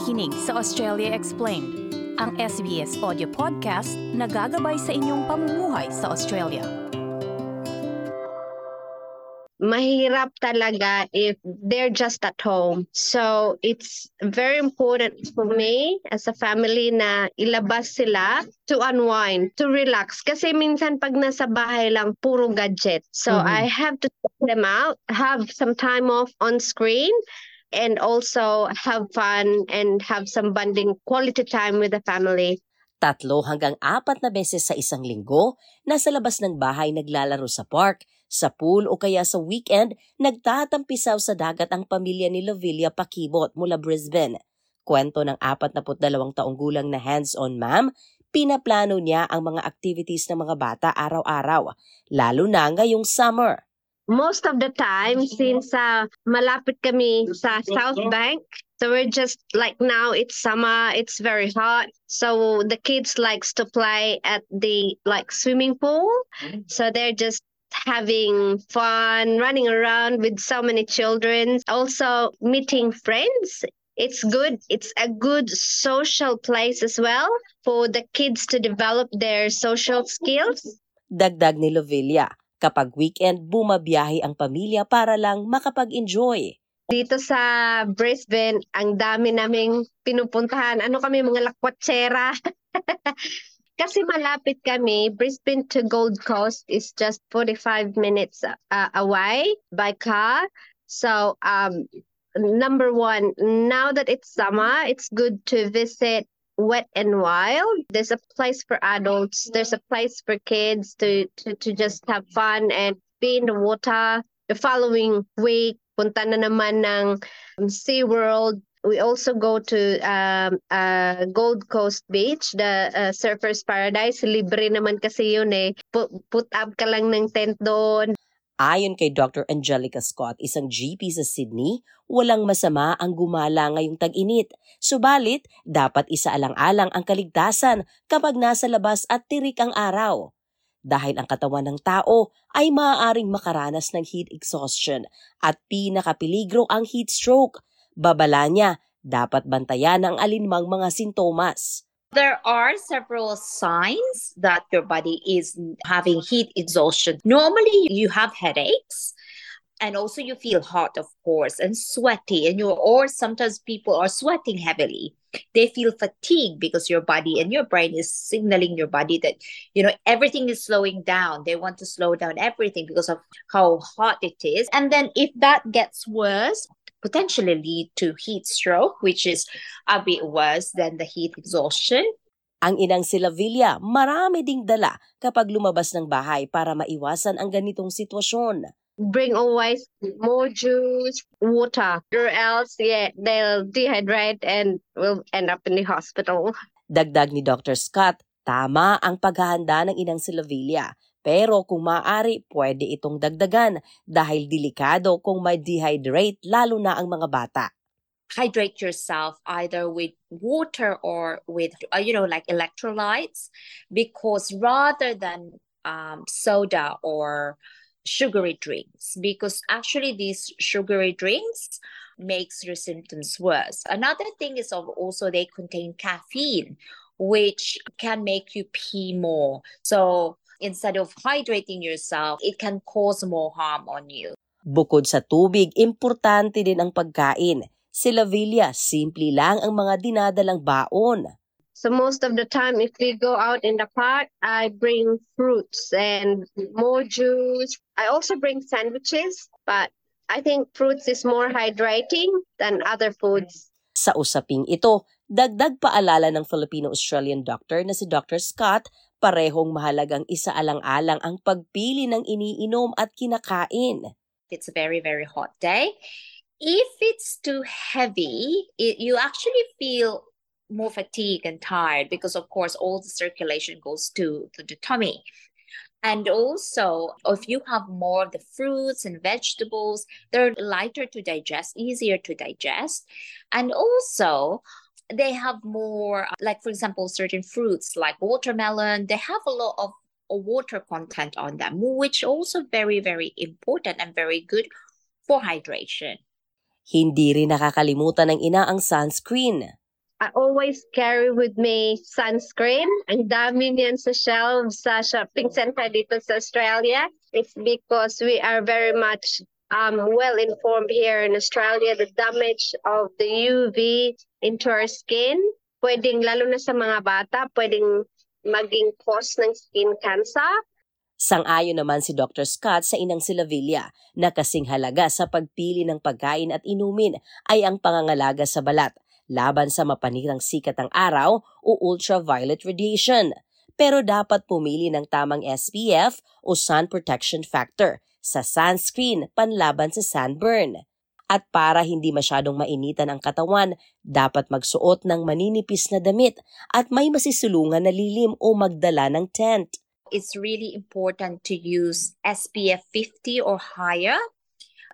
nakikinig sa Australia Explained, ang SBS audio podcast na gagabay sa inyong pamumuhay sa Australia. mahirap talaga if they're just at home. So it's very important for me as a family na ilabas sila to unwind, to relax. Kasi minsan pag nasa bahay lang, puro gadget. So Mhm. I have to take them out, have some time off on screen, and also have fun and have some bonding quality time with the family. Tatlo hanggang apat na beses sa isang linggo, nasa labas ng bahay naglalaro sa park, sa pool o kaya sa weekend, nagtatampisaw sa dagat ang pamilya ni Lovelia Pakibot mula Brisbane. Kwento ng 42 taong gulang na hands-on ma'am, pinaplano niya ang mga activities ng mga bata araw-araw, lalo na ngayong summer. Most of the time mm-hmm. since uh, malapit kami sa mm-hmm. South Bank so we're just like now it's summer it's very hot so the kids likes to play at the like swimming pool. Mm-hmm. So they're just having fun running around with so many children also meeting friends. It's good it's a good social place as well for the kids to develop their social skills. Dagdag ni Lovelia, kapag weekend bumabiyahe ang pamilya para lang makapag-enjoy. Dito sa Brisbane, ang dami naming pinupuntahan. Ano kami, mga lakwatsera. Kasi malapit kami, Brisbane to Gold Coast is just 45 minutes uh, away by car. So, um, number one, now that it's summer, it's good to visit Wet and Wild. There's a place for adults. There's a place for kids to, to, to just have fun and be in the water. The following week, punta na naman ng um, SeaWorld. We also go to um, uh, Gold Coast Beach, the uh, Surfers Paradise. Libre naman kasi yun eh. Put, put up ka lang ng tent doon. Ayon kay Dr. Angelica Scott, isang GP sa Sydney, walang masama ang gumala ngayong tag-init. Subalit, dapat isaalang-alang ang kaligtasan kapag nasa labas at tirik ang araw. Dahil ang katawan ng tao ay maaaring makaranas ng heat exhaustion at pinakapiligro ang heat stroke. Babala niya, dapat bantayan ang alinmang mga sintomas. There are several signs that your body is having heat exhaustion. Normally, you have headaches. And also, you feel hot, of course, and sweaty, and you or sometimes people are sweating heavily. They feel fatigued because your body and your brain is signaling your body that you know everything is slowing down. They want to slow down everything because of how hot it is. And then, if that gets worse, potentially lead to heat stroke, which is a bit worse than the heat exhaustion. Ang inang sila Villa, marami ding dala kapag lumabas ng bahay para maiwasan ang ganitong sitwasyon. Bring always more juice, water, or else, yeah, they'll dehydrate and will end up in the hospital. Dagdag ni Dr. Scott, tama ang paghahanda ng inang sila Villa. Pero kung maaari, pwede itong dagdagan dahil delikado kung may dehydrate lalo na ang mga bata. hydrate yourself either with water or with uh, you know like electrolytes because rather than um, soda or sugary drinks because actually these sugary drinks makes your symptoms worse another thing is also they contain caffeine which can make you pee more so instead of hydrating yourself it can cause more harm on you Bukod sa tubig, importante din ang pagkain. Sila Villa, simple lang ang mga dinadalang baon. So most of the time, if we go out in the park, I bring fruits and more juice. I also bring sandwiches, but I think fruits is more hydrating than other foods. Sa usaping ito, dagdag paalala ng Filipino-Australian doctor na si Dr. Scott, parehong mahalagang isaalang-alang ang pagpili ng iniinom at kinakain. it's a very very hot day if it's too heavy it, you actually feel more fatigued and tired because of course all the circulation goes to, to the tummy and also if you have more of the fruits and vegetables they're lighter to digest easier to digest and also they have more like for example certain fruits like watermelon they have a lot of water content on them which also very very important and very good for hydration Hindi rin nakakalimutan ng ina ang sunscreen. I always carry with me sunscreen. Ang dami niyan sa shelves sa shopping center dito sa Australia. It's because we are very much um, well informed here in Australia the damage of the UV into our skin. Pwedeng, lalo na sa mga bata, pwedeng maging cause ng skin cancer. Sang-ayon naman si Dr. Scott sa inang sila Villa na kasing halaga sa pagpili ng pagkain at inumin ay ang pangangalaga sa balat laban sa mapanirang sikat ng araw o ultraviolet radiation. Pero dapat pumili ng tamang SPF o sun protection factor sa sunscreen panlaban sa sunburn. At para hindi masyadong mainitan ang katawan, dapat magsuot ng maninipis na damit at may masisulungan na lilim o magdala ng tent. It's really important to use SPF 50 or higher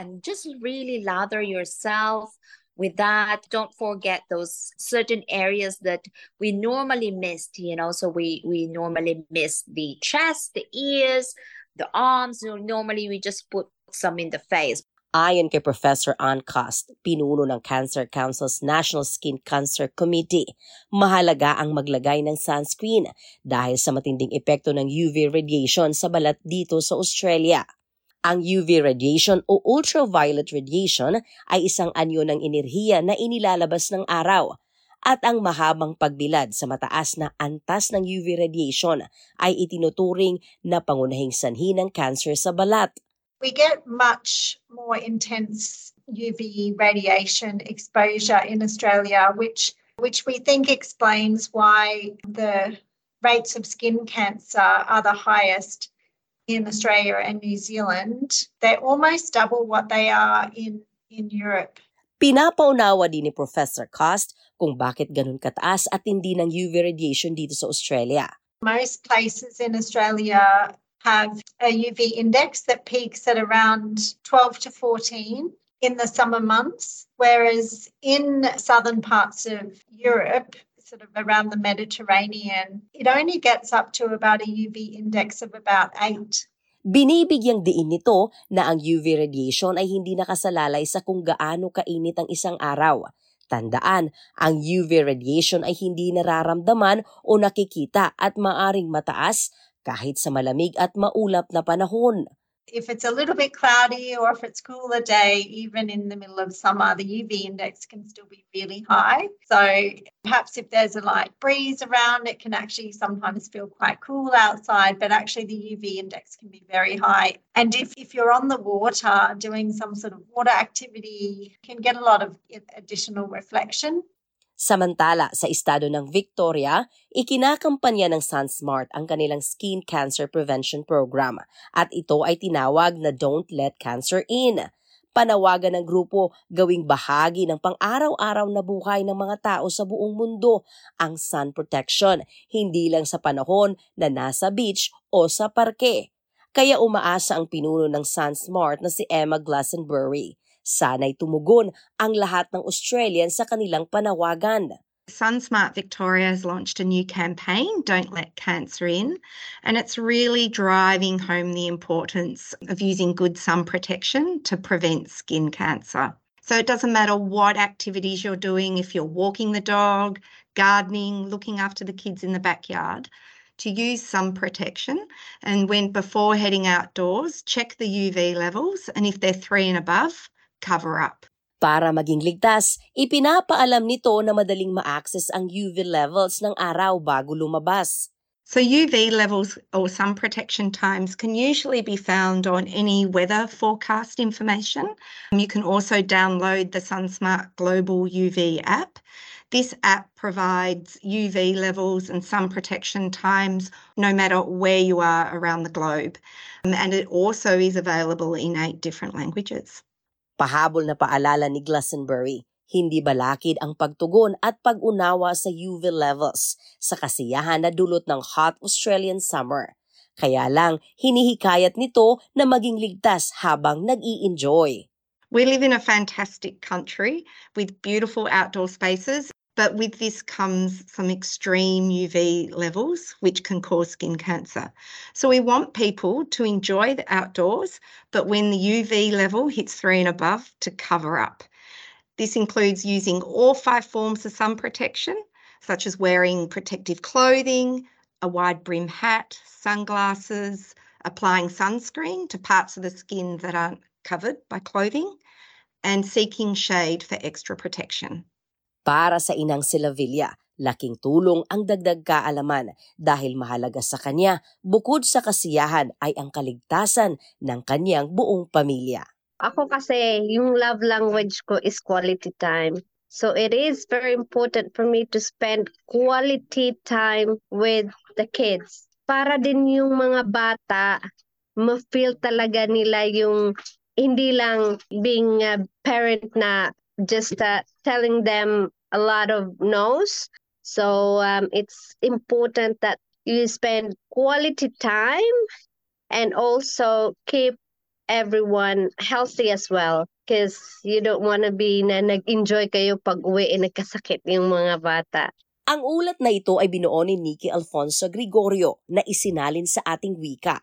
and just really lather yourself with that. Don't forget those certain areas that we normally missed you know so we we normally miss the chest the ears the arms. You know, normally we just put some in the face Ayon kay Professor Ann Cost, pinuno ng Cancer Council's National Skin Cancer Committee, mahalaga ang maglagay ng sunscreen dahil sa matinding epekto ng UV radiation sa balat dito sa Australia. Ang UV radiation o ultraviolet radiation ay isang anyo ng enerhiya na inilalabas ng araw at ang mahabang pagbilad sa mataas na antas ng UV radiation ay itinuturing na pangunahing sanhi ng cancer sa balat. We get much more intense UV radiation exposure in Australia, which which we think explains why the rates of skin cancer are the highest in Australia and New Zealand. They're almost double what they are in in Europe. Pinapaunawa din ni Professor Cost kung bakit ganun kataas at hindi ng UV radiation dito sa Australia. Most places in Australia have a UV index that peaks at around 12 to 14 in the summer months, whereas in southern parts of Europe, sort of around the Mediterranean, it only gets up to about a UV index of about 8. Binibigyang diin nito na ang UV radiation ay hindi nakasalalay sa kung gaano kainit ang isang araw. Tandaan, ang UV radiation ay hindi nararamdaman o nakikita at maaring mataas kahit sa malamig at maulap na panahon. If it's a little bit cloudy or if it's cooler day, even in the middle of summer, the UV index can still be really high. So perhaps if there's a light breeze around, it can actually sometimes feel quite cool outside, but actually the UV index can be very high. And if, if you're on the water doing some sort of water activity, can get a lot of additional reflection. Samantala, sa estado ng Victoria, ikinakampanya ng SunSmart ang kanilang skin cancer prevention program at ito ay tinawag na Don't Let Cancer In. Panawagan ng grupo gawing bahagi ng pang-araw-araw na buhay ng mga tao sa buong mundo ang sun protection, hindi lang sa panahon na nasa beach o sa parke. Kaya umaasa ang pinuno ng SunSmart na si Emma Glastonbury Sana'y tumugon ang lahat ng Australian sa kanilang panawagan. SunSmart Victoria has launched a new campaign, Don't Let Cancer In, and it's really driving home the importance of using good sun protection to prevent skin cancer. So it doesn't matter what activities you're doing, if you're walking the dog, gardening, looking after the kids in the backyard, to use sun protection. And when before heading outdoors, check the UV levels, and if they're three and above, cover up. Para maging ligtas, ipinapaalam nito na madaling ma-access ang UV levels ng araw bago lumabas. So UV levels or sun protection times can usually be found on any weather forecast information. You can also download the SunSmart Global UV app. This app provides UV levels and sun protection times no matter where you are around the globe. Um, and it also is available in eight different languages. Pahabol na paalala ni Glastonbury, hindi balakid ang pagtugon at pag-unawa sa UV levels sa kasiyahan na dulot ng hot Australian summer. Kaya lang, hinihikayat nito na maging ligtas habang nag-i-enjoy. We live in a fantastic country with beautiful outdoor spaces But with this comes some extreme UV levels, which can cause skin cancer. So we want people to enjoy the outdoors, but when the UV level hits three and above, to cover up. This includes using all five forms of sun protection, such as wearing protective clothing, a wide brim hat, sunglasses, applying sunscreen to parts of the skin that aren't covered by clothing, and seeking shade for extra protection. Para sa inang sila Villa, laking tulong ang dagdag kaalaman dahil mahalaga sa kanya bukod sa kasiyahan ay ang kaligtasan ng kanyang buong pamilya. Ako kasi, yung love language ko is quality time. So it is very important for me to spend quality time with the kids. Para din yung mga bata, ma-feel talaga nila yung hindi lang being a parent na just uh, telling them a lot of no's. So um, it's important that you spend quality time and also keep everyone healthy as well because you don't want to be na nag-enjoy kayo pag uwi eh, nagkasakit yung mga bata. Ang ulat na ito ay binuo ni Nikki Alfonso Gregorio na isinalin sa ating wika.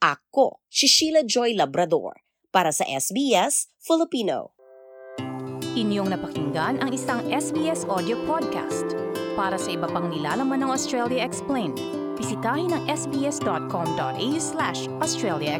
Ako, si Sheila Joy Labrador, para sa SBS Filipino. Inyong napakinggan ang isang SBS audio podcast. Para sa iba pang nilalaman ng Australia Explained, bisitahin ang sbs.com.au slash Australia.